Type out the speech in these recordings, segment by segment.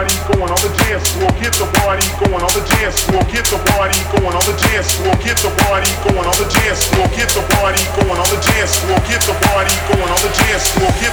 party going on the dance floor. Get the party going on the dance floor. Get the party going on the dance floor. Get the party going on the dance floor. Get the party going on the dance floor. Get the party going on the dance floor. Get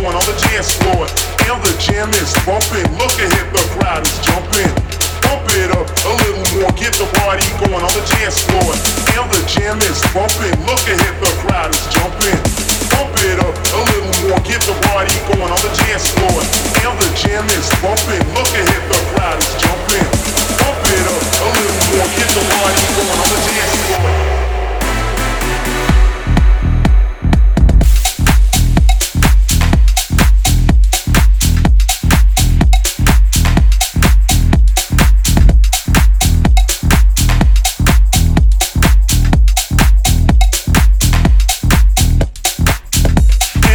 going on the dance floor. And the jam is bumping. Look ahead, the crowd is jumping. Bump it up a little more. Get the party going on the dance floor. And the jam is bumping. Look ahead, the crowd is jumping. Bump it up a little more. Get the party going on the dance floor. And the jam is bumping. Look ahead, the crowd is jumping. Bump it up a little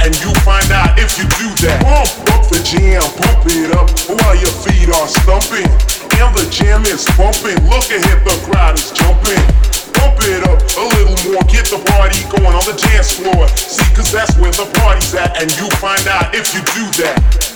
and you find out if you do that. Pump up the jam, pump it up while your feet are stumping. And the jam is bumping. Look ahead, the crowd is jumping. Pump it up a little more, get the party going on the dance floor. See, cause that's where the party's at, and you find out if you do that.